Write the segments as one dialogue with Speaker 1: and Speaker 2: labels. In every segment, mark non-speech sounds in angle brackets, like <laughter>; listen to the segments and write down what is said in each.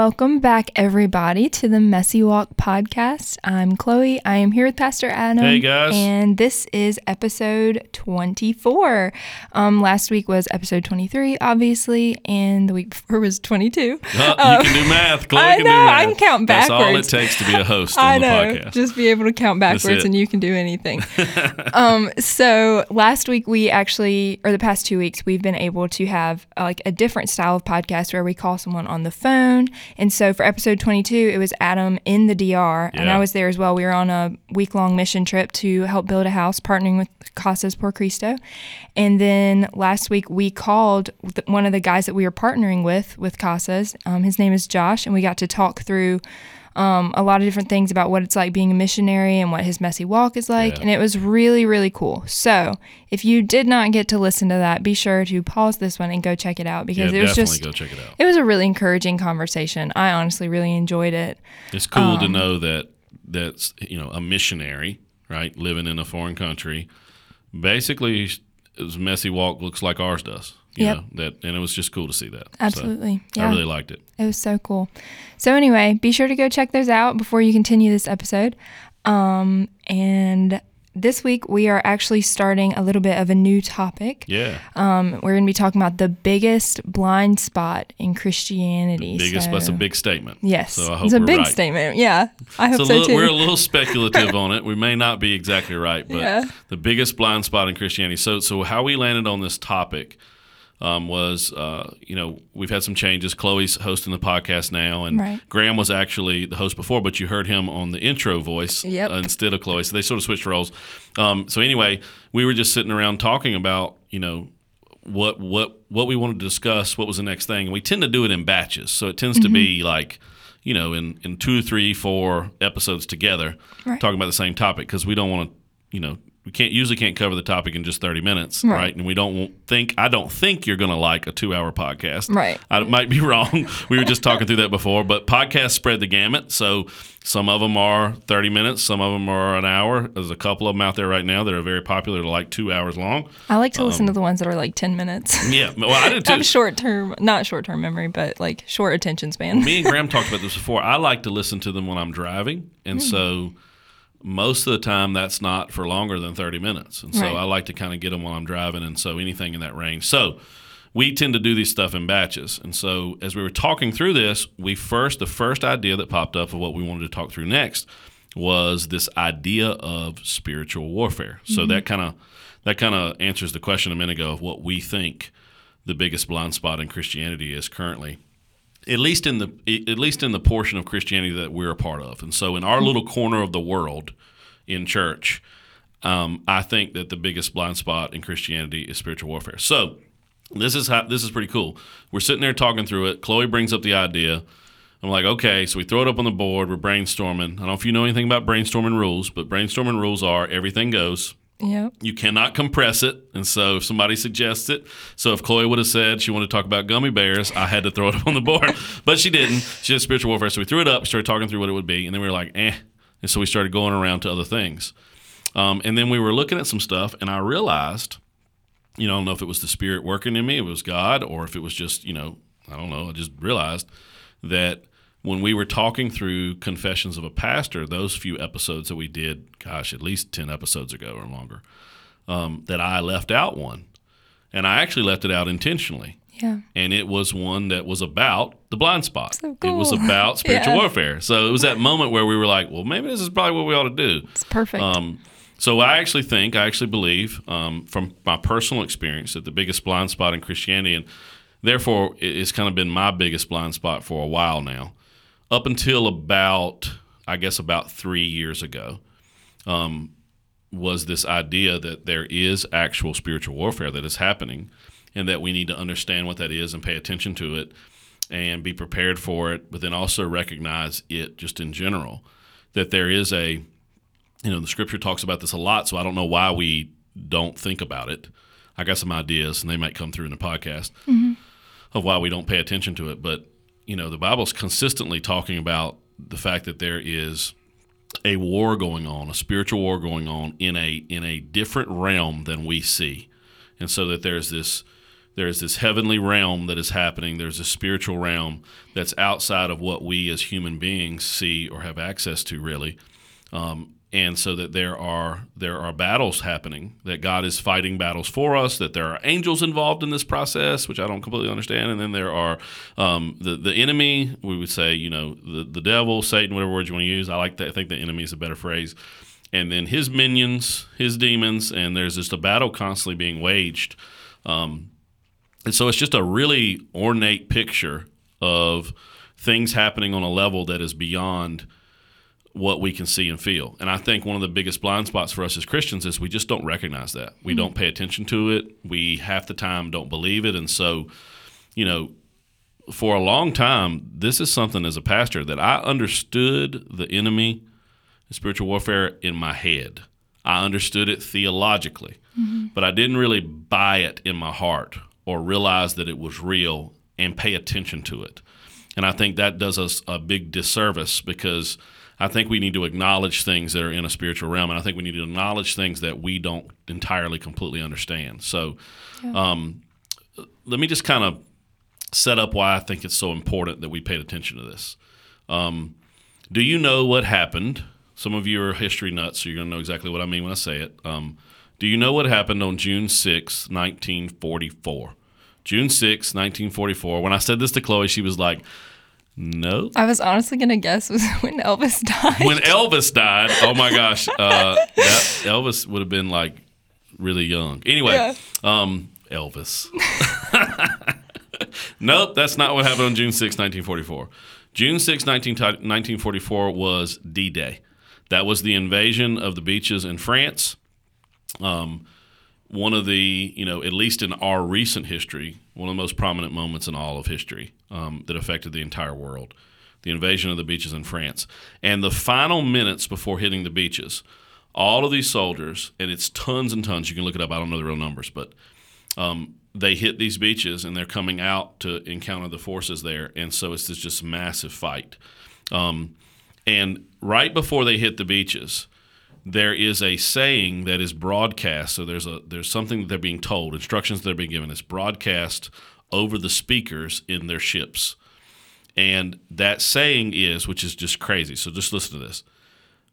Speaker 1: Welcome back, everybody, to the Messy Walk podcast. I'm Chloe. I am here with Pastor Adam.
Speaker 2: Hey, guys.
Speaker 1: And this is episode 24. Um, last week was episode 23, obviously, and the week before was 22.
Speaker 2: Uh,
Speaker 1: Um,
Speaker 2: you can do math. Chloe
Speaker 1: I
Speaker 2: can
Speaker 1: know,
Speaker 2: do math.
Speaker 1: I can count backwards.
Speaker 2: That's all it takes to be a host <laughs> on
Speaker 1: I know. Just be able to count backwards and you can do anything. <laughs> um, so last week we actually, or the past two weeks, we've been able to have uh, like a different style of podcast where we call someone on the phone. And so for episode 22, it was Adam in the DR, and I was there as well. We were on a week long mission trip to help build a house, partnering with Casas por Cristo. And then last week we called one of the guys that we were partnering with with Casas. Um, his name is Josh, and we got to talk through um, a lot of different things about what it's like being a missionary and what his messy walk is like.
Speaker 2: Yeah.
Speaker 1: And it was really, really cool. So if you did not get to listen to that, be sure to pause this one and go check it out
Speaker 2: yeah,
Speaker 1: because it was just.
Speaker 2: go check it out.
Speaker 1: It was a really encouraging conversation. I honestly really enjoyed it.
Speaker 2: It's cool
Speaker 1: um,
Speaker 2: to know that that's you know a missionary, right, living in a foreign country. Basically, his messy walk looks like ours does. You
Speaker 1: Yep.
Speaker 2: know, that and it was just cool to see that. So,
Speaker 1: Absolutely.
Speaker 2: I really liked it.
Speaker 1: It was so cool. So anyway, be sure to go check those out before you continue this episode. Um, and this week we are actually starting a little bit of a new topic.
Speaker 2: Yeah.
Speaker 1: Um, we're going to be talking about the biggest blind spot in Christianity.
Speaker 2: Biggest.
Speaker 1: So-
Speaker 2: That's a big statement.
Speaker 1: Yes,
Speaker 2: So I hope
Speaker 1: it's a
Speaker 2: we're
Speaker 1: big
Speaker 2: right.
Speaker 1: statement. Yeah, I hope so
Speaker 2: little-
Speaker 1: too.
Speaker 2: we're a little speculative <laughs> on it. We may not be exactly right, but
Speaker 1: Yeah.
Speaker 2: the biggest blind spot in Christianity. So, so how we landed on this topic um, was, uh, you know, we've had some changes. Chloe's hosting the podcast now, and
Speaker 1: Right.
Speaker 2: Graham was actually the host before, but you heard him on the intro voice
Speaker 1: Yep.
Speaker 2: uh, instead of Chloe. So they sort of switched roles. Um, so anyway, we were just sitting around talking about, you know, what what what we wanted to discuss, what was the next thing. And we tend to do it in batches, so it tends to be
Speaker 1: Mm-hmm.
Speaker 2: like, you know, in in two, three, four episodes together,
Speaker 1: Right.
Speaker 2: talking about the same topic because we don't want to, you know. We can't usually can't cover the topic in just thirty minutes,
Speaker 1: Right.
Speaker 2: right? And we don't think I don't think you're going to like a two-hour podcast,
Speaker 1: Right.
Speaker 2: I might be <laughs> wrong. We were just talking through that before, but podcasts spread the gamut. So some of them are 30 minutes, some of them are an hour. There's a couple of them out there right now that are very popular, they're like two hours long.
Speaker 1: I like to listen
Speaker 2: um,
Speaker 1: to the ones that are like ten minutes.
Speaker 2: Yeah, well, I did <laughs> too.
Speaker 1: have short term, not short term memory, but like short attention span.
Speaker 2: Me and Graham <laughs> talked about this before. I like to listen to them when I'm driving, and so most of the time that's not for longer than 30 minutes. And so
Speaker 1: Right.
Speaker 2: I like to kind of get them while I'm driving, and so anything in that range. So we tend to do these stuff in batches. And so as we were talking through this, we first the first idea that popped up of what we wanted to talk through next was this idea of spiritual warfare. So mm-hmm. that kind of that kind of answers the question a minute ago of what we think the biggest blind spot in Christianity is currently at least in the at least in the portion of Christianity that we're a part of. And so in our little corner of the world in church, um, I think that the biggest blind spot in Christianity is spiritual warfare. So this is how this is pretty cool. We're sitting there talking through it. Chloe brings up the idea. I'm like, okay, so we throw it up on the board. We're brainstorming. I don't know if you know anything about brainstorming rules, but brainstorming rules are everything goes.
Speaker 1: Yep.
Speaker 2: You cannot compress it. And so if somebody suggests it, so if Chloe would have said she wanted to talk about gummy bears, I had to throw it up <laughs> on the board. But she didn't. She had spiritual warfare. So we threw it up, started talking through what it would be. And then we were like, eh. And so we started going around to other things. Um, and then we were looking at some stuff, and I realized, you know, I don't know if it was the spirit working in me, it was God, or if it was just, you know, I don't know. I just realized that when we were talking through Confessions of a Pastor, those few episodes that we did, gosh, at least 10 episodes ago or longer, um, that I left out one. And I actually left it out intentionally.
Speaker 1: Yeah.
Speaker 2: And it was one that was about the blind spot.
Speaker 1: So cool.
Speaker 2: It was about <laughs> spiritual
Speaker 1: Yeah.
Speaker 2: warfare. So it was that moment where we were like, well, maybe this is probably what we ought to do.
Speaker 1: It's perfect.
Speaker 2: Um, so I actually think, I actually believe, um, from my personal experience, that the biggest blind spot in Christianity, and therefore it's kind of been my biggest blind spot for a while now, up until about, I guess, about three years ago, um, was this idea that there is actual spiritual warfare that is happening, and that we need to understand what that is and pay attention to it, and be prepared for it, but then also recognize it just in general, that there is a you know, the scripture talks about this a lot, so I don't know why we don't think about it. I got some ideas, and they might come through in the podcast of why we don't pay attention to it. But you know, the Bible's consistently talking about the fact that there is a war going on, a spiritual war going on in a in a different realm than we see, and so that there's this there's this heavenly realm that is happening. There's a spiritual realm that's outside of what we as human beings see or have access to, really. Um, and so that there are there are battles happening that God is fighting battles for us that there are angels involved in this process which I don't completely understand and then there are um, the the enemy we would say you know the the devil Satan whatever word you want to use I like that I think the enemy is a better phrase. And then his minions his demons and there's just a battle constantly being waged um, and so it's just a really ornate picture of things happening on a level that is beyond what we can see and feel. And I think one of the biggest blind spots for us as Christians is we just don't recognize that. We mm-hmm. don't pay attention to it. We half the time don't believe it. And so, you know, for a long time, this is something as a pastor that I understood the enemy, spiritual warfare in my head. I understood it theologically, mm-hmm. but I didn't really buy it in my heart or realize that it was real and pay attention to it. And I think that does us a big disservice because – I think we need to acknowledge things that are in a spiritual realm, and I think we need to acknowledge things that we don't entirely completely understand. So, yeah. um, let me just kind of set up why I think it's so important that we paid attention to this. Um, do you know what happened? Some of you are history nuts, so you're going to know exactly what I mean when I say it. Um, do you know what happened on June 6, 1944? June 6, 1944. When I said this to Chloe, she was like, no.
Speaker 1: I was honestly gonna guess was <laughs> when Elvis died.
Speaker 2: When Elvis died, oh my gosh, uh, that, Elvis would have been like really young. Anyway, yeah. um, Elvis. <laughs> nope, that's not what happened on June 6, 1944. June 6, 19, 1944 was D Day. That was the invasion of the beaches in France. Um, one of the, you know, at least in our recent history, one of the most prominent moments in all of history um, that affected the entire world the invasion of the beaches in France. And the final minutes before hitting the beaches, all of these soldiers, and it's tons and tons, you can look it up, I don't know the real numbers, but um, they hit these beaches and they're coming out to encounter the forces there. And so it's this just massive fight. Um, and right before they hit the beaches, there is a saying that is broadcast. So there's a there's something that they're being told, instructions that are being given. It's broadcast over the speakers in their ships. And that saying is, which is just crazy. So just listen to this.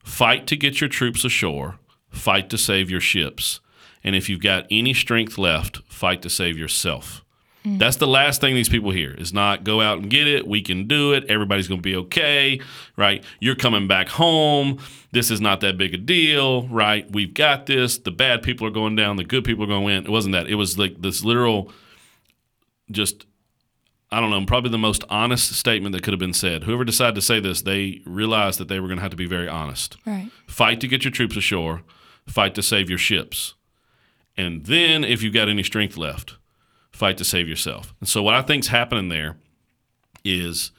Speaker 2: Fight to get your troops ashore, fight to save your ships. And if you've got any strength left, fight to save yourself. Mm. That's the last thing these people hear is not go out and get it. We can do it. Everybody's going to be okay, right? You're coming back home. This is not that big a deal, right? We've got this. The bad people are going down. The good people are going in. It wasn't that. It was like this literal, just, I don't know, probably the most honest statement that could have been said. Whoever decided to say this, they realized that they were going to have to be very honest.
Speaker 1: Right.
Speaker 2: Fight to get your troops ashore, fight to save your ships. And then, if you've got any strength left, fight to save yourself. And so what I think's happening there is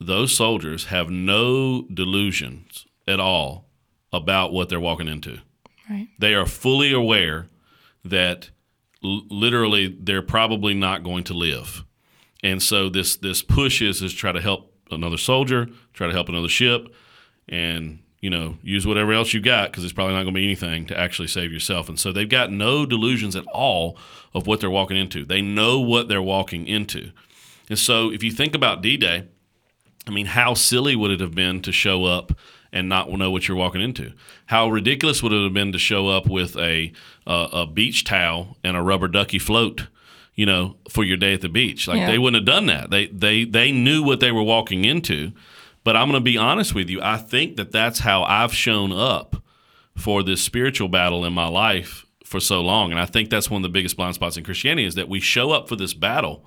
Speaker 2: those soldiers have no delusions at all about what they're walking into.
Speaker 1: Right.
Speaker 2: They are fully aware that l- literally they're probably not going to live. And so this this push is is try to help another soldier, try to help another ship, and you know, use whatever else you got because it's probably not going to be anything to actually save yourself. And so they've got no delusions at all of what they're walking into. They know what they're walking into. And so if you think about D Day, I mean, how silly would it have been to show up and not know what you're walking into? How ridiculous would it have been to show up with a, uh, a beach towel and a rubber ducky float? You know, for your day at the beach, like yeah. they wouldn't have done that. They they they knew what they were walking into, but I'm going to be honest with you. I think that that's how I've shown up for this spiritual battle in my life for so long. And I think that's one of the biggest blind spots in Christianity is that we show up for this battle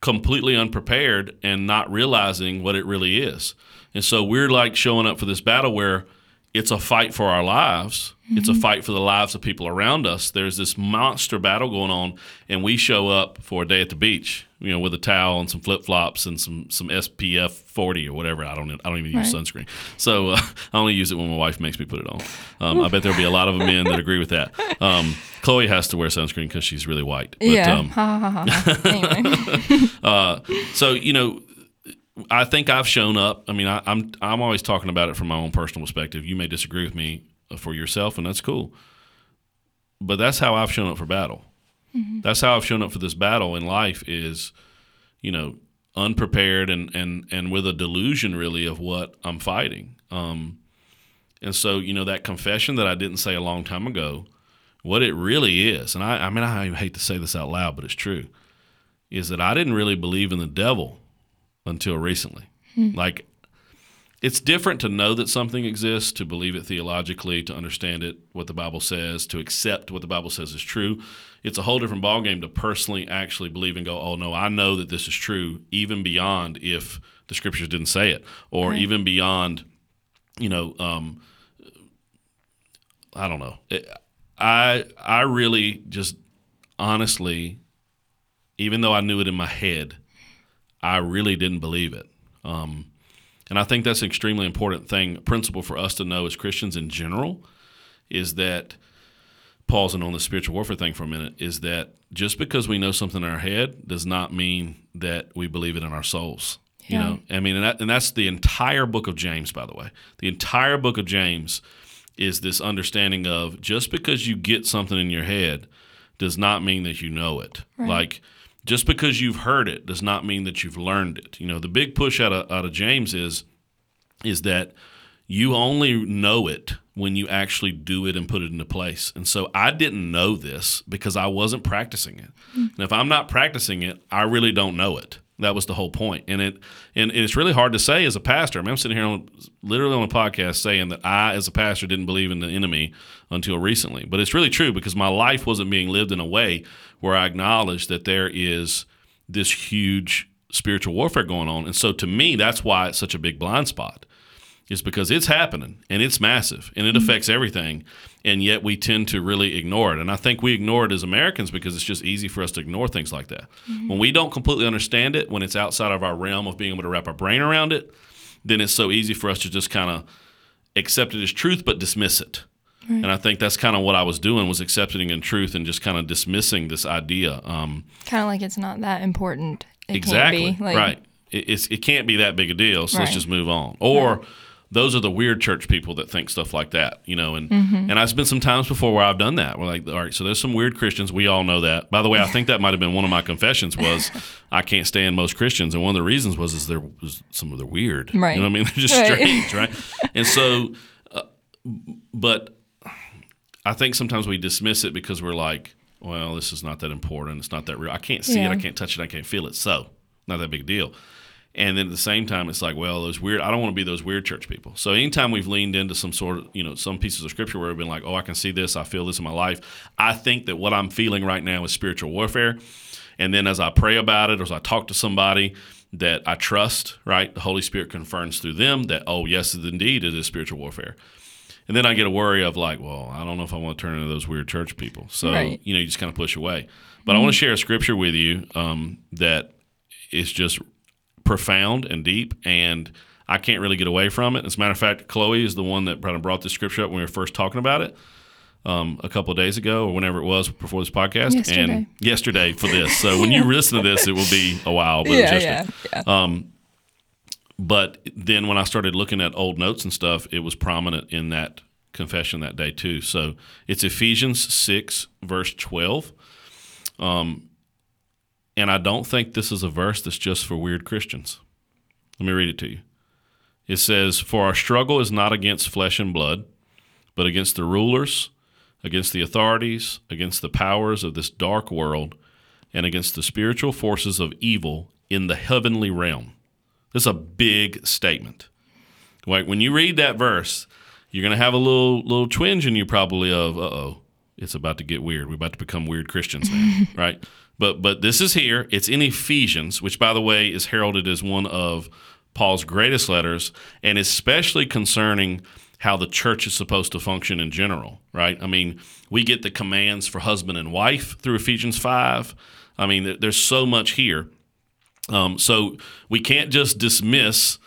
Speaker 2: completely unprepared and not realizing what it really is. And so we're like showing up for this battle where it's a fight for our lives. It's a fight for the lives of people around us. There's this monster battle going on, and we show up for a day at the beach, you know, with a towel and some flip flops and some some SPF 40 or whatever. I don't I don't even use sunscreen, so uh, <laughs> I only use it when my wife makes me put it on. Um, I bet there'll be a lot of men that agree with that. Um, Chloe has to wear sunscreen because she's really white. But,
Speaker 1: yeah.
Speaker 2: um,
Speaker 1: ha, ha, ha, ha. Anyway. <laughs>
Speaker 2: uh, so you know, I think I've shown up. I mean, I, I'm I'm always talking about it from my own personal perspective. You may disagree with me for yourself, and that's cool. But that's how I've shown up for battle. That's how I've shown up for this battle in life. Is you know unprepared and and and with a delusion really of what I'm fighting. Um, and so you know that confession that I didn't say a long time ago, what it really is, and I I mean I hate to say this out loud, but it's true, is that I didn't really believe in the devil until recently. Like, it's different to know that something exists, to believe it theologically, to understand it, what the Bible says, to accept what the Bible says is true. It's a whole different ballgame to personally actually believe and go, oh, no, I know that this is true, even beyond if the scriptures didn't say it, or even beyond, you know, um, I don't know. I I really just honestly, even though I knew it in my head, I really didn't believe it. Um, and I think that's an extremely important thing, principle for us to know as Christians in general, is that pausing on the spiritual warfare thing for a minute, is that just because we know something in our head does not mean that we believe it in our souls. You know, I mean, and, that, and that's the entire book of James, by the way. The entire book of James is this understanding of just because you get something in your head does not mean that you know it.
Speaker 1: Right.
Speaker 2: Like just because you've heard it does not mean that you've learned it. You know, the big push out of out of James is is that you only know it when you actually do it and put it into place. And so I didn't know this because I wasn't practicing it. Mm. And if I'm not practicing it, I really don't know it. That was the whole point. And it and it's really hard to say as a pastor. I mean, I'm sitting here on literally on a podcast saying that I as a pastor didn't believe in the enemy until recently. But it's really true because my life wasn't being lived in a way where I acknowledged that there is this huge spiritual warfare going on. And so to me, that's why it's such a big blind spot is because it's happening and it's massive and it affects everything and yet we tend to really ignore it. And i think we ignore it as americans because it's just easy for us to ignore things like that. When we don't completely understand it when it's outside of our realm of being able to wrap our brain around it then it's so easy for us to just kind of accept it as truth but dismiss it. And i think that's kind of what i was doing was accepting in truth and just kind of dismissing this idea um,
Speaker 1: kind of like it's not that important. It
Speaker 2: exactly
Speaker 1: Can't be. Like,
Speaker 2: right. It, it's, it can't be that big a deal so let's just move on. Or those are the weird church people that think stuff like that you know and
Speaker 1: Mm-hmm.
Speaker 2: and i've been some times before where i've done that we're like all right so there's some weird christians we all know that by the way i think that might have been one of my confessions was <laughs> i can't stand most christians and one of the reasons was is there was some of the weird
Speaker 1: Right.
Speaker 2: you know what i mean <laughs> they're just
Speaker 1: Right.
Speaker 2: strange right <laughs> and so uh, but I think sometimes we dismiss it because we're like, well, this is not that important. It's not that real. I can't see it. I can't touch it. I can't feel it. So, not that big a deal. And then at the same time, it's like, well, those weird. I don't want to be those weird church people. So anytime we've leaned into some sort of, you know, some pieces of scripture where we've been like, oh, I can see this. I feel this in my life. I think that what I'm feeling right now is spiritual warfare. And then as I pray about it, or as I talk to somebody that I trust, right, the Holy Spirit confirms through them that, oh, yes, indeed, it is spiritual warfare. And then I get a worry of like, well, I don't know if I want to turn into those weird church people. So
Speaker 1: Right.
Speaker 2: you know, you just kind of push away. But I want to share a scripture with you um, that is just profound and deep, and I can't really get away from it. As a matter of fact, Chloe is the one that kind of brought this scripture up when we were first talking about it um, a couple of days ago, or whenever it was before this podcast,
Speaker 1: Yesterday.
Speaker 2: and yesterday for this. So when you <laughs> listen to this, it will be a while. But
Speaker 1: Yeah, yeah, yeah.
Speaker 2: But then when I started looking at old notes and stuff, it was prominent in that confession that day too. So it's Ephesians 6, verse 12. Um, and I don't think this is a verse that's just for weird Christians. Let me read it to you. It says, For our struggle is not against flesh and blood, but against the rulers, against the authorities, against the powers of this dark world, and against the spiritual forces of evil in the heavenly realm. This is a big statement. Like when you read that verse, you're gonna have a little little twinge in you probably of uh oh, it's about to get weird. We're about to become weird Christians now, <laughs> right? But but this is here. It's in Ephesians, which by the way is heralded as one of Paul's greatest letters, and especially concerning how the church is supposed to function in general, right? I mean, we get the commands for husband and wife through Ephesians 5. I mean, there's so much here. Um, so we can't just dismiss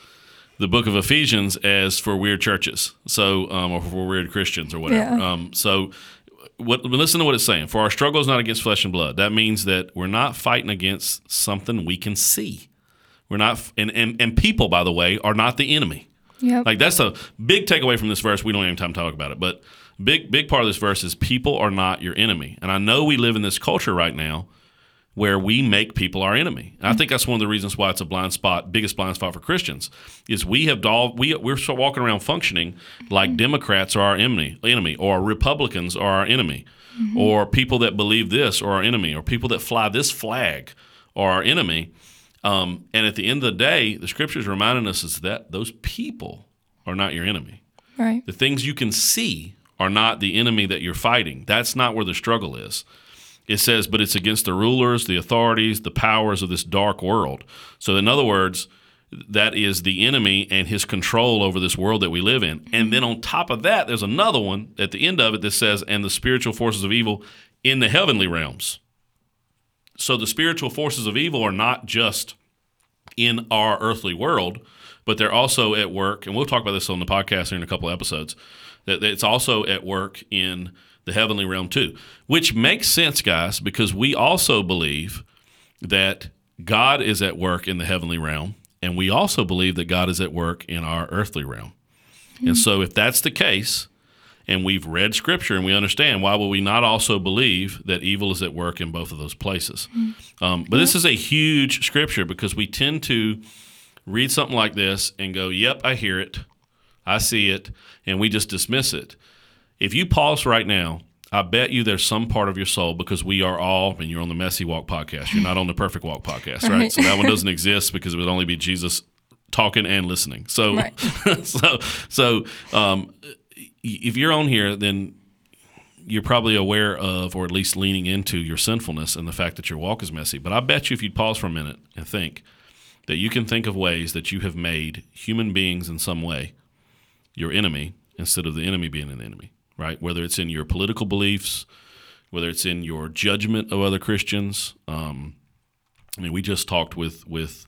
Speaker 2: the book of Ephesians as for weird churches, so um, or for weird Christians or whatever.
Speaker 1: Yeah.
Speaker 2: Um, so what, listen to what it's saying. For our struggle is not against flesh and blood. That means that we're not fighting against something we can see. We're not, and, and, and people, by the way, are not the enemy.
Speaker 1: Yep.
Speaker 2: Like that's a big takeaway from this verse. We don't have time to talk about it, but big big part of this verse is people are not your enemy. And I know we live in this culture right now where we make people our enemy. And I think that's one of the reasons why it's a blind spot, biggest blind spot for Christians, is we have doll, we we're walking around functioning like Democrats are our enemy, enemy, or Republicans are our enemy, or people that believe this are our enemy, or people that fly this flag are our enemy. Um, and at the end of the day, the scriptures reminding us is that those people are not your enemy.
Speaker 1: Right.
Speaker 2: The things you can see are not the enemy that you're fighting. That's not where the struggle is. It says, but it's against the rulers, the authorities, the powers of this dark world. So, in other words, that is the enemy and his control over this world that we live in. And then on top of that, there's another one at the end of it that says, and the spiritual forces of evil in the heavenly realms. So, the spiritual forces of evil are not just in our earthly world, but they're also at work. And we'll talk about this on the podcast here in a couple of episodes. That it's also at work in the heavenly realm too, which makes sense, guys, because we also believe that God is at work in the heavenly realm, and we also believe that God is at work in our earthly realm. And so, if that's the case, and we've read Scripture and we understand, why would we not also believe that evil is at work in both of those places? Um, but this is a huge Scripture because we tend to read something like this and go, "Yep, I hear it, I see it," and we just dismiss it. If you pause right now, I bet you there's some part of your soul because we are all, and you're on the Messy Walk podcast. You're not on the Perfect Walk podcast, right?
Speaker 1: Right.
Speaker 2: So that one doesn't exist because it would only be Jesus talking and listening. So,
Speaker 1: Right. <laughs>
Speaker 2: so, so, um, if you're on here, then you're probably aware of, or at least leaning into your sinfulness and the fact that your walk is messy. But I bet you if you'd pause for a minute and think that you can think of ways that you have made human beings in some way your enemy instead of the enemy being an enemy, right? Whether it's in your political beliefs, whether it's in your judgment of other Christians. Um, I mean, we just talked with with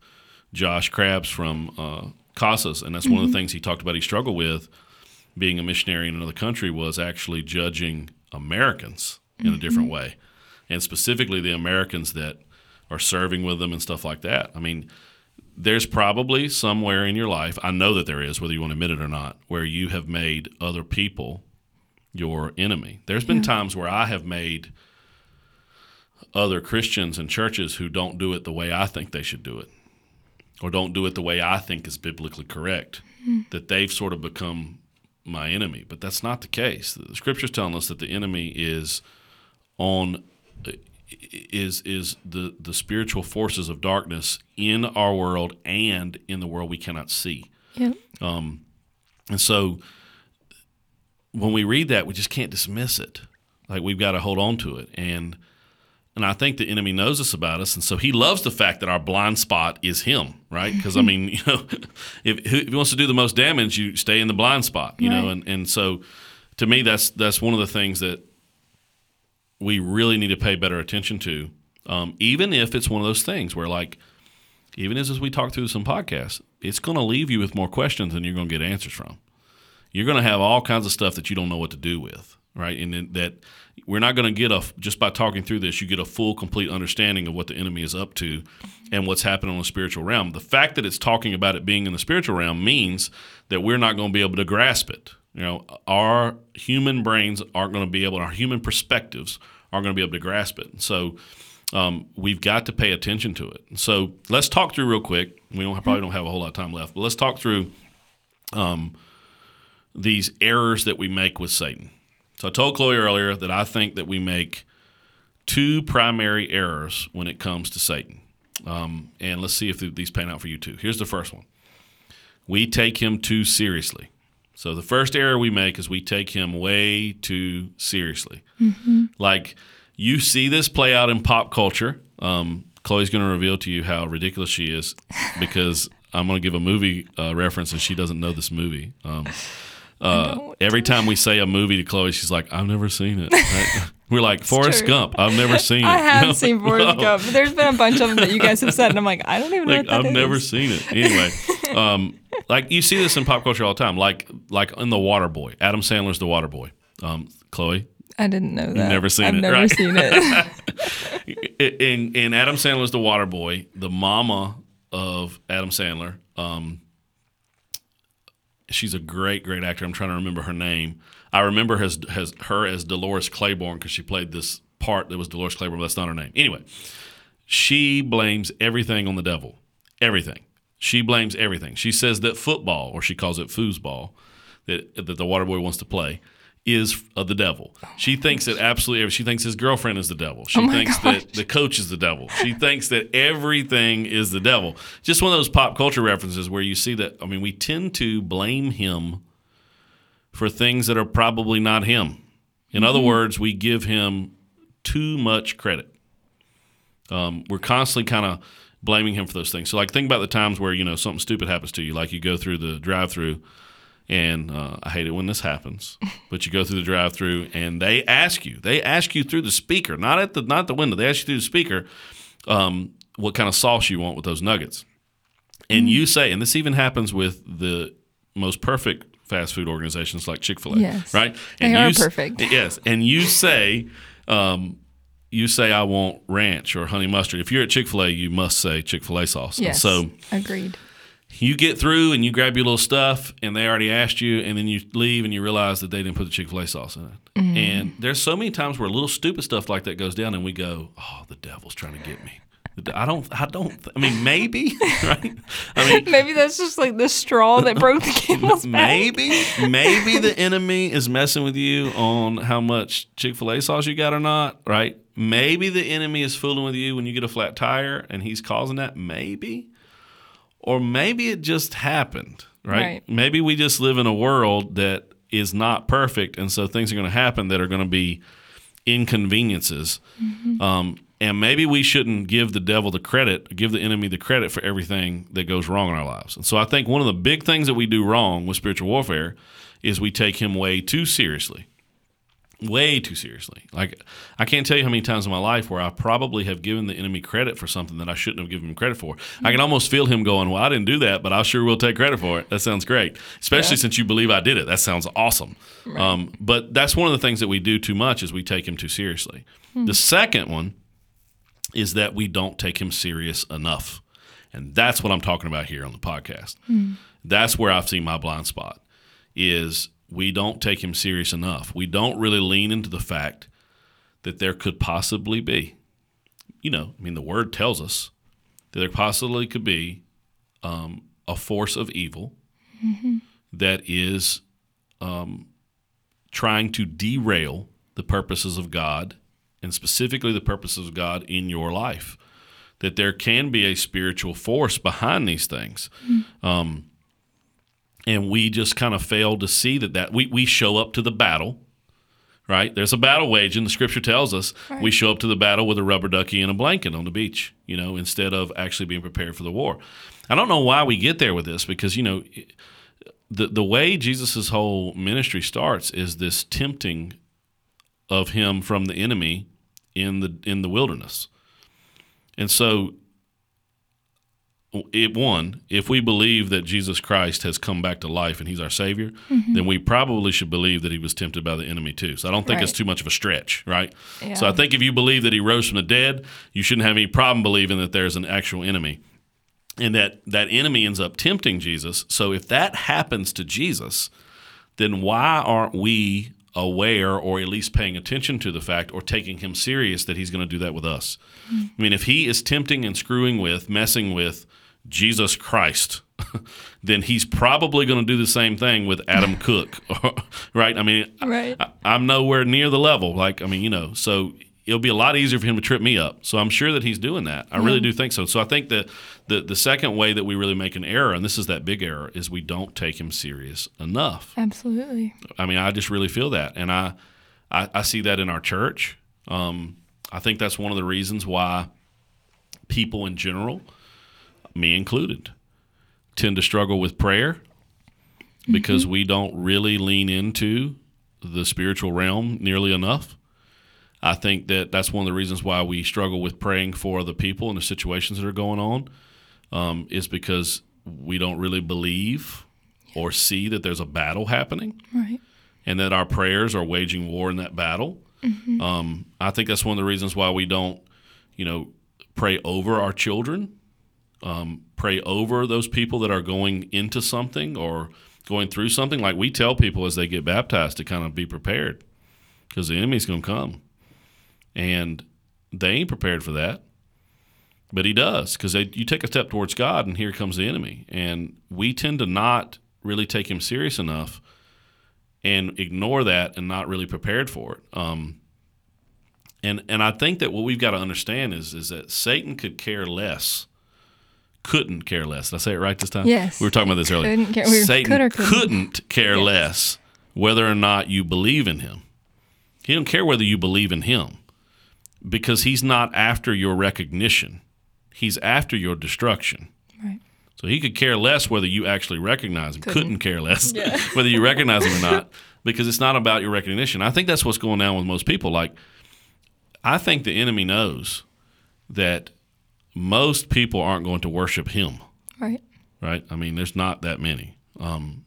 Speaker 2: Josh Krabs from uh, Casas, and that's one of the things he talked about. He struggled with being a missionary in another country was actually judging Americans in a different way, and specifically the Americans that are serving with them and stuff like that. I mean, there's probably somewhere in your life, I know that there is, whether you want to admit it or not, where you have made other people your enemy. There's been times where I have made other Christians and churches who don't do it the way I think they should do it, or don't do it the way I think is biblically correct, hmm. that they've sort of become my enemy. But that's not the case. The scripture's telling us that the enemy is on is is the the spiritual forces of darkness in our world and in the world we cannot see.
Speaker 1: Yep.
Speaker 2: Um, and so when we read that, we just can't dismiss it. Like we've got to hold on to it. And and I think the enemy knows us about us, and so he loves the fact that our blind spot is him, right? Because I <laughs> mean, <laughs> you know, if, if he wants to do the most damage, you stay in the blind spot, you know. And and so, to me, that's that's one of the things that we really need to pay better attention to, um, even if it's one of those things where, like, even as, as we talk through some podcasts, it's going to leave you with more questions than you're going to get answers from. You're going to have all kinds of stuff that you don't know what to do with, right? And then that we're not going to get a just by talking through this, you get a full, complete understanding of what the enemy is up to and what's happening on the spiritual realm. The fact that it's talking about it being in the spiritual realm means that we're not going to be able to grasp it. You know, our human brains aren't going to be able, our human perspectives aren't going to be able to grasp it. So um, we've got to pay attention to it. So let's talk through real quick. We don't probably don't have a whole lot of time left, but let's talk through um, these errors that we make with Satan. So I told Chloe earlier that I think that we make two primary errors when it comes to Satan. Um, and let's see if these pan out for you too. Here's the first one we take him too seriously. So the first error we make is we take him way too seriously. Like you see this play out in pop culture. Um, Chloe's going to reveal to you how ridiculous she is because I'm going to give a movie uh, reference and she doesn't know this movie. Um, Uh, every time we say a movie to Chloe, she's like, "I've never seen it." Right? <laughs> We're like Forrest
Speaker 1: true.
Speaker 2: Gump. I've never <laughs> seen it.
Speaker 1: I have
Speaker 2: know? <laughs>
Speaker 1: seen Forrest Gump. but There's been a bunch of them that you guys have said, and I'm like, I don't even know
Speaker 2: like
Speaker 1: that
Speaker 2: I've
Speaker 1: is.
Speaker 2: never seen it. Anyway, um, like you see this in pop culture all the time. Like like in the Water Boy. Adam Sandler's the Water Boy. Um, Chloe,
Speaker 1: I didn't know that.
Speaker 2: never seen
Speaker 1: I've
Speaker 2: it,
Speaker 1: never
Speaker 2: right?
Speaker 1: seen it.
Speaker 2: in in Adam Sandler's The Water Boy, the mama of Adam Sandler, um, she's a great, great actor. I'm trying to remember her name. I remember has has her as Dolores Claiborne because she played this part that was Dolores Claiborne, but that's not her name. Anyway, she blames everything on the devil. Everything. She blames everything. She says that football, or she calls it foosball, that that the water boy wants to play, is of the devil. She thinks that absolutely. She thinks his girlfriend is the devil. She thinks that the coach is the devil. She thinks that everything is the devil. Just one of those pop culture references where you see that. I mean, we tend to blame him for things that are probably not him. In other words, we give him too much credit. Um, we're constantly kind of blaming him for those things. So, like, think about the times where you know something stupid happens to you, like you go through the drive-through, and uh, I hate it when this happens, <laughs> but you go through the drive-through and they ask you, they ask you through the speaker, not at the not the window, they ask you through the speaker, um, what kind of sauce you want with those nuggets, and you say, and this even happens with the most perfect fast food organizations like Chick Fil A,
Speaker 1: Yes.
Speaker 2: right?
Speaker 1: They
Speaker 2: and
Speaker 1: are
Speaker 2: you s-
Speaker 1: perfect.
Speaker 2: Yes, and you say, um, you say, I want ranch or honey mustard. If you're at Chick Fil A, you must say Chick Fil A sauce. And
Speaker 1: Yes.
Speaker 2: so
Speaker 1: agreed.
Speaker 2: You get through and you grab your little stuff, and they already asked you, and then you leave and you realize that they didn't put the Chick Fil A sauce in it.
Speaker 1: Mm-hmm.
Speaker 2: And there's so many times where little stupid stuff like that goes down, and we go, "Oh, the devil's trying to get me." I don't. I don't. I mean, maybe, <laughs> right? I mean, <laughs>
Speaker 1: Maybe that's just like the straw that broke the <laughs> camel's back.
Speaker 2: maybe, maybe the enemy is messing with you on how much Chick Fil A sauce you got or not, right? Maybe the enemy is fooling with you when you get a flat tire, and he's causing that. Maybe, or maybe it just happened, right?
Speaker 1: Right.
Speaker 2: Maybe we just live in a world that is not perfect, and so things are going to happen that are going to be inconveniences. Um, and maybe we shouldn't give the devil the credit, give the enemy the credit for everything that goes wrong in our lives. And so I think one of the big things that we do wrong with spiritual warfare is we take him way too seriously. Way too seriously. Like, I can't tell you how many times in my life where I probably have given the enemy credit for something that I shouldn't have given him credit for. I can almost feel him going, Well, I didn't do that, but I sure will take credit for it. That sounds great. Especially since you believe I did it. That sounds awesome. Um, but that's one of the things that we do too much is we take him too seriously. The second one is that we don't take him serious enough. And that's what I'm talking about here on the podcast. That's where I've seen my blind spot is we don't take him serious enough. We don't really lean into the fact that there could possibly be, you know, I mean, the word tells us that there possibly could be um, a force of evil that is um, trying to derail the purposes of God and specifically the purposes of God in your life. That there can be a spiritual force behind these things. Um, and we just kind of fail to see that, that we, we show up to the battle right? There's a battle wage, and the scripture tells us we show up to the battle with a rubber ducky and a blanket on the beach, you know, instead of actually being prepared for the war. I don't know why we get there with this because, you know, the, the way Jesus' whole ministry starts is this tempting of him from the enemy in the in the wilderness. And so it one, if we believe that Jesus Christ has come back to life and he's our savior, mm-hmm. then we probably should believe that he was tempted by the enemy too. So I don't think it's too much of a stretch, right? So I think if you believe that he rose from the dead, you shouldn't have any problem believing that there's an actual enemy. And that that enemy ends up tempting Jesus. So if that happens to Jesus, then why aren't we aware or at least paying attention to the fact or taking him serious that he's going to do that with us? Mm. I mean, if he is tempting and screwing with, messing with Jesus Christ, <laughs> then he's probably going to do the same thing with Adam <laughs> Cook, <laughs> right? I mean,
Speaker 1: Right.
Speaker 2: I, I'm nowhere near the level. Like, I mean, you know, so it'll be a lot easier for him to trip me up. So I'm sure that he's doing that. I really do think so. So I think that the the second way that we really make an error, and this is that big error, is we don't take him serious enough.
Speaker 1: Absolutely.
Speaker 2: I mean, I just really feel that, and I I, I see that in our church. Um, I think that's one of the reasons why people in general, me included, tend to struggle with prayer because we don't really lean into the spiritual realm nearly enough. I think that that's one of the reasons why we struggle with praying for other people and the situations that are going on, um, is because we don't really believe or see that there's a battle happening
Speaker 1: Right.
Speaker 2: and that our prayers are waging war in that battle. Um, I think that's one of the reasons why we don't, you know, pray over our children, um, pray over those people that are going into something or going through something. Like we tell people as they get baptized to kind of be prepared because the enemy's going to come. And they ain't prepared for that. But he does because you take a step towards God and here comes the enemy. And we tend to not really take him serious enough and ignore that and not really prepared for it. Um, and and I think that what we've got to understand is is that Satan could care less, couldn't care less. Did I say it right this time?
Speaker 1: Yes.
Speaker 2: we were talking about this earlier.
Speaker 1: Couldn't care- we were-
Speaker 2: Satan
Speaker 1: could or couldn't.
Speaker 2: couldn't care less whether or not you believe in him. He don't care whether you believe in him because he's not after your recognition. He's after your destruction.
Speaker 1: Right.
Speaker 2: So he could care less whether you actually recognize him. Couldn't,
Speaker 1: Couldn't.
Speaker 2: care less <laughs> whether you recognize him or not, because it's not about your recognition. I think that's what's going on with most people. Like, I think the enemy knows that most people aren't going to worship him.
Speaker 1: Right.
Speaker 2: Right? I mean, there's not that many, um,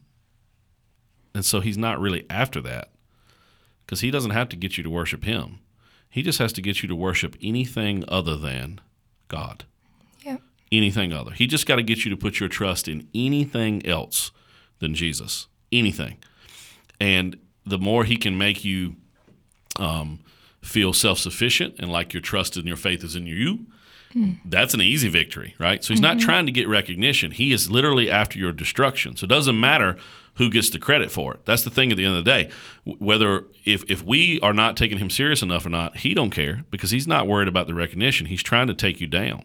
Speaker 2: and so he's not really after that, because he doesn't have to get you to worship him. He just has to get you to worship anything other than God
Speaker 1: Yep.
Speaker 2: anything other. He just got to get you to put your trust in anything else than Jesus. Anything. And the more he can make you um, feel self sufficient and like your trust and your faith is in you, that's an easy victory, right? So he's not trying to get recognition. He is literally after your destruction. So it doesn't matter who gets the credit for it. That's the thing at the end of the day. Whether if if we are not taking him serious enough or not, he don't care because he's not worried about the recognition. He's trying to take you down.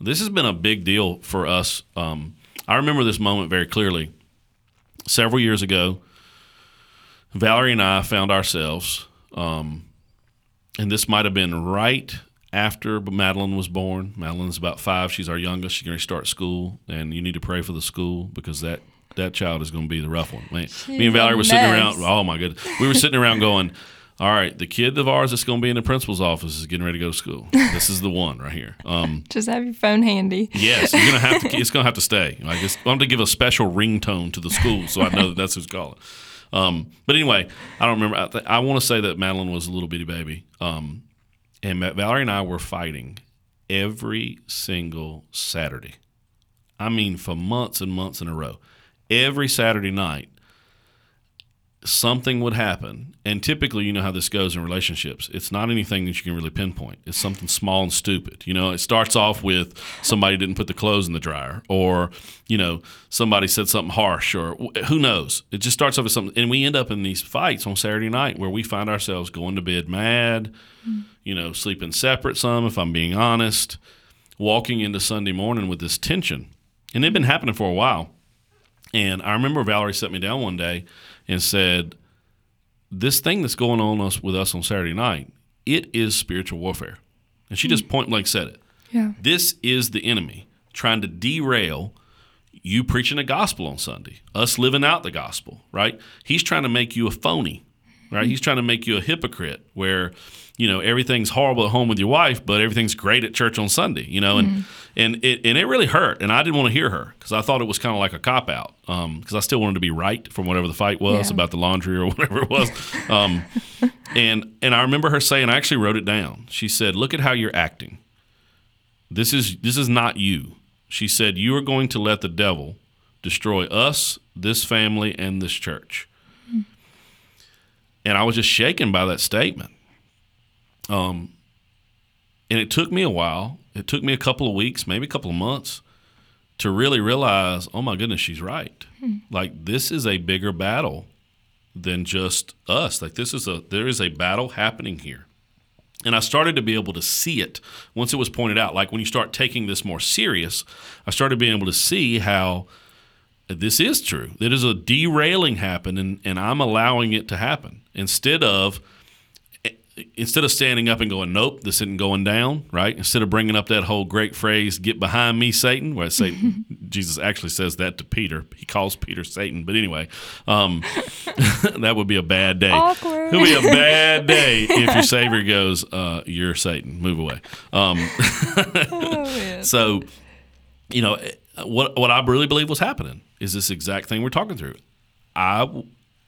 Speaker 2: This has been a big deal for us. Um, I remember this moment very clearly. Several years ago, Valerie and I found ourselves, um, and this might have been right after Madeline was born. Madeline's about five. She's our youngest. She's going to start school, and you need to pray for the school because that that child is going to be the rough one. Man, me and Valerie were sitting around. Oh my goodness, we were sitting around going. All right, the kid of ours that's going to be in the principal's office is getting ready to go to school. This is the one right here. Um, <laughs>
Speaker 1: Just have your phone handy.
Speaker 2: Yes, you're gonna have to. It's gonna have to stay. I'm gonna give a special ringtone to the school, so I know that that's who's calling. Um, but anyway, I don't remember. I, th- I want to say that Madeline was a little bitty baby, um, and Valerie and I were fighting every single Saturday. I mean, for months and months in a row. Every Saturday night, something would happen. And typically, you know how this goes in relationships. It's not anything that you can really pinpoint. It's something small and stupid. You know, it starts off with somebody didn't put the clothes in the dryer, or, you know, somebody said something harsh, or who knows. It just starts off with something. And we end up in these fights on Saturday night where we find ourselves going to bed mad, mm-hmm. you know, sleeping separate some, if I'm being honest, walking into Sunday morning with this tension. And it had been happening for a while. And I remember Valerie set me down one day and said, This thing that's going on us with us on Saturday night, it is spiritual warfare. And she hmm. just point blank said it.
Speaker 1: Yeah.
Speaker 2: This is the enemy trying to derail you preaching the gospel on Sunday, us living out the gospel, right? He's trying to make you a phony, right? Hmm. He's trying to make you a hypocrite where, you know, everything's horrible at home with your wife, but everything's great at church on Sunday, you know, and mm-hmm. and it and it really hurt, and I didn't want to hear her because I thought it was kind of like a cop out, um, because I still wanted to be right from whatever the fight was
Speaker 1: Yeah.
Speaker 2: about the laundry or <laughs> whatever it was, um, <laughs> and and I remember her saying, I actually wrote it down. She said, "Look at how you're acting." This is this is not you. She said you are going to let the devil destroy us, this family, and this church. Mm. And I was just shaken by that statement. Um, and it took me a while. It took me a couple of weeks, maybe a couple of months, to really realize, oh my goodness, she's right. Like this is a bigger battle than just us. Like this is a there is a battle happening here. And I started to be able to see it once it was pointed out. Like when you start taking this more serious, I started being able to see how this is true. That is a derailing happen, and, and I'm allowing it to happen instead of instead of standing up and going, "Nope, this isn't going down," right? Instead of bringing up that whole great phrase, "Get behind me, Satan," where Satan, <laughs> Jesus actually says that to Peter. He calls Peter Satan, but anyway, um, <laughs> that would be a bad day.
Speaker 1: Awkward.
Speaker 2: It would be a bad <laughs> day if your Savior goes, uh, "You're Satan, move away." Um, so, you know, what what I really believe was happening is this exact thing we're talking through. I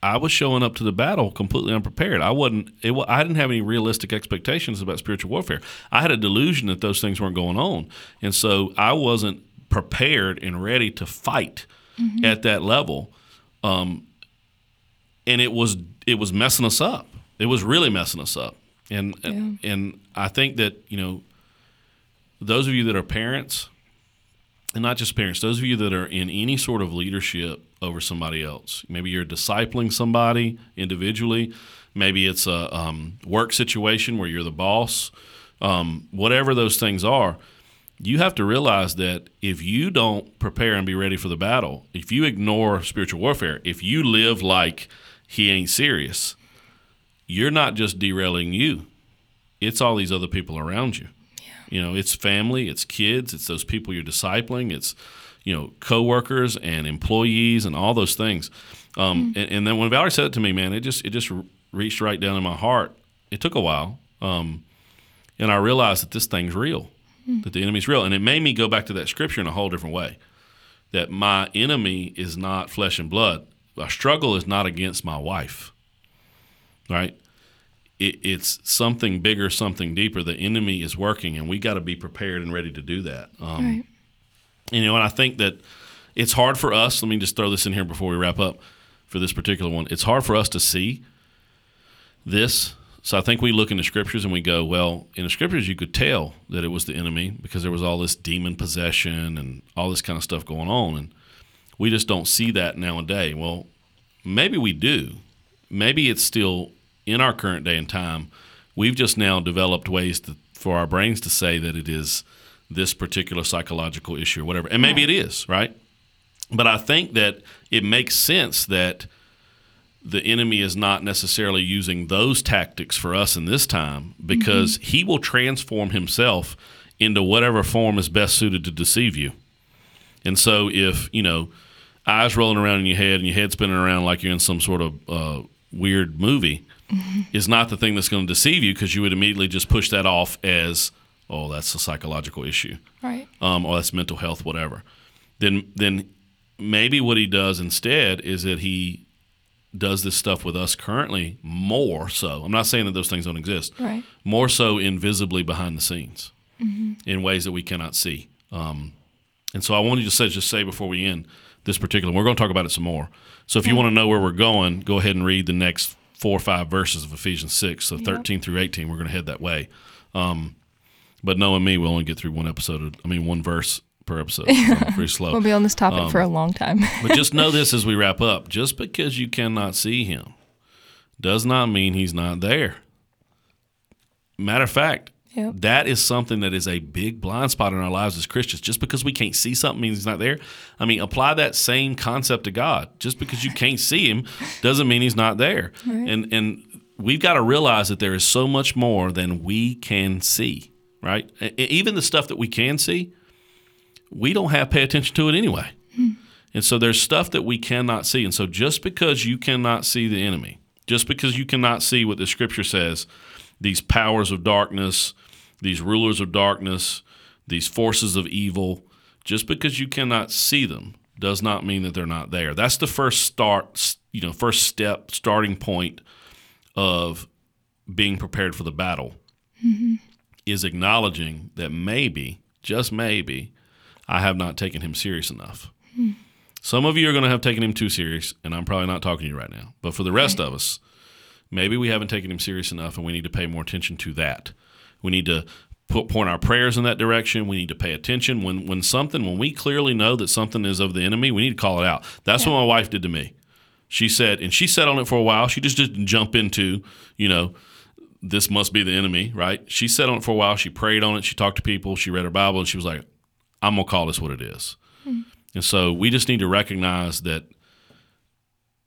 Speaker 2: I was showing up to the battle completely unprepared. I wasn't. It, I didn't have any realistic expectations about spiritual warfare. I had a delusion that those things weren't going on, and so I wasn't prepared and ready to fight at that level. Um, and it was it was messing us up. It was really messing us up. And and, and I think that you know those of you that are parents, and not just parents, those of you that are in any sort of leadership over somebody else. Maybe you're discipling somebody individually. Maybe it's a um, work situation where you're the boss. Um, whatever those things are, you have to realize that if you don't prepare and be ready for the battle, if you ignore spiritual warfare, if you live like he ain't serious, you're not just derailing you. It's all these other people around you. You know, it's family, it's kids, it's those people you're discipling, it's you know coworkers and employees and all those things. Um, and, and then when Valerie said it to me, man, it just it just reached right down in my heart. It took a while, um, and I realized that this thing's real, that the enemy's real, and it made me go back to that scripture in a whole different way. That my enemy is not flesh and blood. My struggle is not against my wife, right? It, it's something bigger, something deeper. The enemy is working, and we got to be prepared and ready to do that. Um,
Speaker 1: Right.
Speaker 2: You know, and I think that it's hard for us. Let me just throw this in here before we wrap up for this particular one. It's hard for us to see this. So I think we look in the scriptures and we go, well, in the scriptures you could tell that it was the enemy because there was all this demon possession and all this kind of stuff going on, and we just don't see that nowadays. Well, maybe we do. Maybe it's still in our current day and time. We've just now developed ways to, for our brains to say that it is this particular psychological issue or whatever, and maybe it is right. But I think that it makes sense that the enemy is not necessarily using those tactics for us in this time because he will transform himself into whatever form is best suited to deceive you. And so, if you know, eyes rolling around in your head and your head spinning around like you're in some sort of uh, weird movie, is not the thing that's going to deceive you because you would immediately just push that off as, oh, that's a psychological issue
Speaker 1: Right.
Speaker 2: um, or that's mental health, whatever. Then then maybe what he does instead is that he does this stuff with us currently more so. I'm not saying that those things don't exist.
Speaker 1: Right.
Speaker 2: More so invisibly behind the scenes in ways that we cannot see. Um, and so I wanted to say, just say before we end this particular, we're going to talk about it some more. So if you want to know where we're going, go ahead and read the next four or five verses of Ephesians 6. So 13 through 18, we're going to head that way. Um, but knowing me, we'll only get through one episode, I mean, one verse per episode. So <laughs> pretty slow.
Speaker 1: We'll be on this topic for a long time. <laughs>
Speaker 2: But just know this as we wrap up just because you cannot see him does not mean he's not there. Matter of fact,
Speaker 1: Yep.
Speaker 2: that is something that is a big blind spot in our lives as Christians. Just because we can't see something means he's not there. I mean, apply that same concept to God. Just because you can't see him doesn't mean he's not there. And and we've got to realize that there is so much more than we can see, right? Even the stuff that we can see, we don't have to pay attention to it anyway. Hmm. And so there's stuff that we cannot see. And so just because you cannot see the enemy, just because you cannot see what the scripture says, these powers of darkness, these rulers of darkness, these forces of evil, just because you cannot see them does not mean that they're not there. That's the first start, you know, first step, starting point of being prepared for the battle mm-hmm. is acknowledging that maybe, just maybe, I have not taken him serious enough. Hmm. Some of you are going to have taken him too serious, and I'm probably not talking to you right now. But for the rest of us, maybe we haven't taken him serious enough, and we need to pay more attention to that. We need to put point our prayers in that direction. We need to pay attention when when something when we clearly know that something is of the enemy. We need to call it out. That's what my wife did to me. She said, and she sat on it for a while. She just didn't jump into, you know, this must be the enemy, right? She sat on it for a while. She prayed on it. She talked to people. She read her Bible, and she was like, "I'm gonna call this what it is." Hmm. And so we just need to recognize that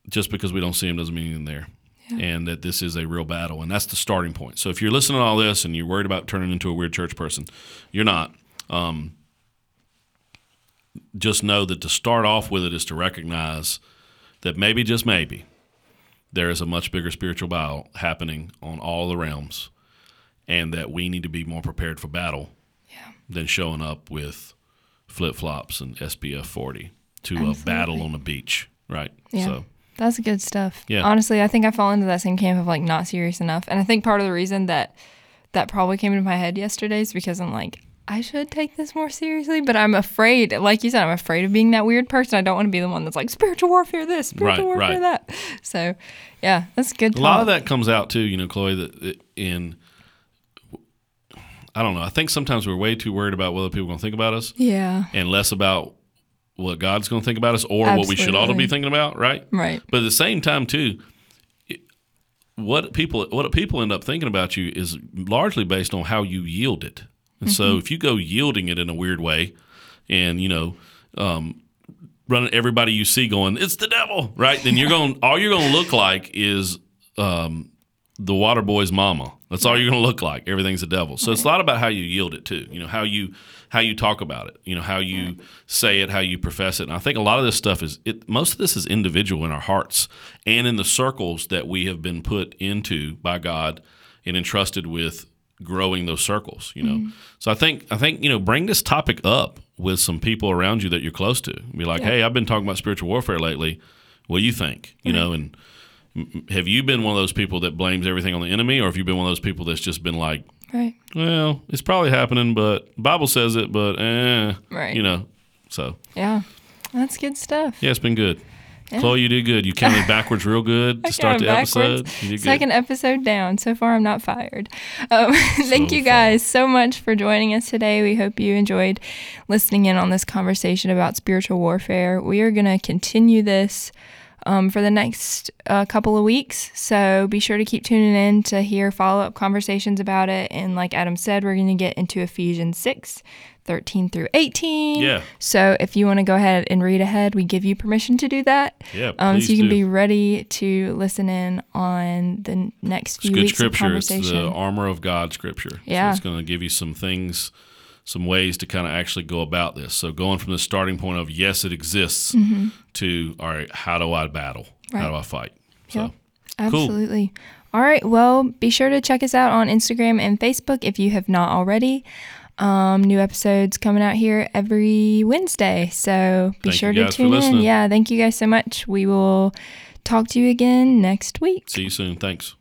Speaker 2: just because we don't see him doesn't mean he's there.
Speaker 1: Yeah.
Speaker 2: and that this is a real battle, and that's the starting point. So if you're listening to all this and you're worried about turning into a weird church person, you're not. Um, just know that to start off with it is to recognize that maybe, just maybe, there is a much bigger spiritual battle happening on all the realms, and that we need to be more prepared for battle
Speaker 1: Yeah.
Speaker 2: than showing up with flip flops and SPF 40 to a battle on a beach, right?
Speaker 1: Yeah.
Speaker 2: So,
Speaker 1: That's good stuff.
Speaker 2: Yeah.
Speaker 1: Honestly, I think I fall into that same camp of like not serious enough. And I think part of the reason that that probably came into my head yesterday is because I'm like, I should take this more seriously, but I'm afraid, like you said, I'm afraid of being that weird person. I don't want to be the one that's like spiritual warfare this, spiritual
Speaker 2: Right,
Speaker 1: warfare
Speaker 2: right.
Speaker 1: that. So, yeah, that's good.
Speaker 2: a lot of that comes out too, you know, Chloe, that that in, I don't know, I think sometimes we're way too worried about what other people are going to think about us
Speaker 1: Yeah.
Speaker 2: and less about what God's going to think about us or what we should to be thinking about, right?
Speaker 1: Right.
Speaker 2: But at the same time, too, what people what people end up thinking about you is largely based on how you yield it. And so, if you go yielding it in a weird way, and you know, um, running everybody you see going, "It's the devil," right? Then you're <laughs> going. all you're going to look like is um, the water boy's mama. That's all you're going to look like. Everything's the devil. So it's a lot about how you yield it too. You know how you how you talk about it. You know how you say it, how you profess it. And I think a lot of this stuff is it. Most of this is individual in our hearts and in the circles that we have been put into by God and entrusted with growing those circles. You know. Mm-hmm. So I think I think you know bring this topic up with some people around you that you're close to. Be like,
Speaker 1: Yeah.
Speaker 2: hey, I've been talking about spiritual warfare lately. What do you think? You know, and have you been one of those people that blames everything on the enemy, or have you been one of those people that's just been like,
Speaker 1: Right.
Speaker 2: well, it's probably happening, but Bible says it, but eh,
Speaker 1: Right.
Speaker 2: you know. So
Speaker 1: Yeah. That's good stuff.
Speaker 2: yeah, it's been good. Chloe, you did good. You counted <laughs> backwards real good to start the episode.
Speaker 1: backwards.
Speaker 2: You did
Speaker 1: Second episode down. So far, I'm not fired. Um, <laughs> thank
Speaker 2: So
Speaker 1: you
Speaker 2: far.
Speaker 1: guys so much for joining us today. We hope you enjoyed listening in on this conversation about spiritual warfare. We are going to continue this um, for the next uh, couple of weeks. So be sure to keep tuning in to hear follow up conversations about it. And like Adam said, we're going to get into Ephesians 6 13 through 18.
Speaker 2: Yeah.
Speaker 1: So if you want to go ahead and read ahead, we give you permission to do that.
Speaker 2: Yeah,
Speaker 1: Um, so you can
Speaker 2: do.
Speaker 1: be ready to listen in on the next
Speaker 2: It's
Speaker 1: few
Speaker 2: good
Speaker 1: weeks
Speaker 2: scripture. It's
Speaker 1: conversation.
Speaker 2: the armor of God scripture.
Speaker 1: Yeah.
Speaker 2: So it's going to give you some things, some ways to kind of actually go about this. So going from the starting point of yes, it exists, to all right, how do I battle? How
Speaker 1: Mm-hmm.
Speaker 2: Do I fight? So.
Speaker 1: Absolutely. All right. Well, be sure to check us out on Instagram and Facebook if you have not already. Um, new episodes coming out here every Wednesday. So be
Speaker 2: Thank
Speaker 1: sure to tune in. Yeah. Thank you guys so much. We will talk to you again next week.
Speaker 2: see you soon. Thanks.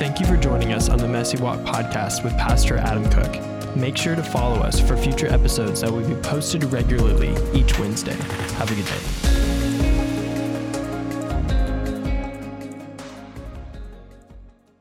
Speaker 3: Thank you for joining us on the Messy Walk podcast with Pastor Adam Cook. Make sure to follow us for future episodes that will be posted regularly each Wednesday. Have a good day.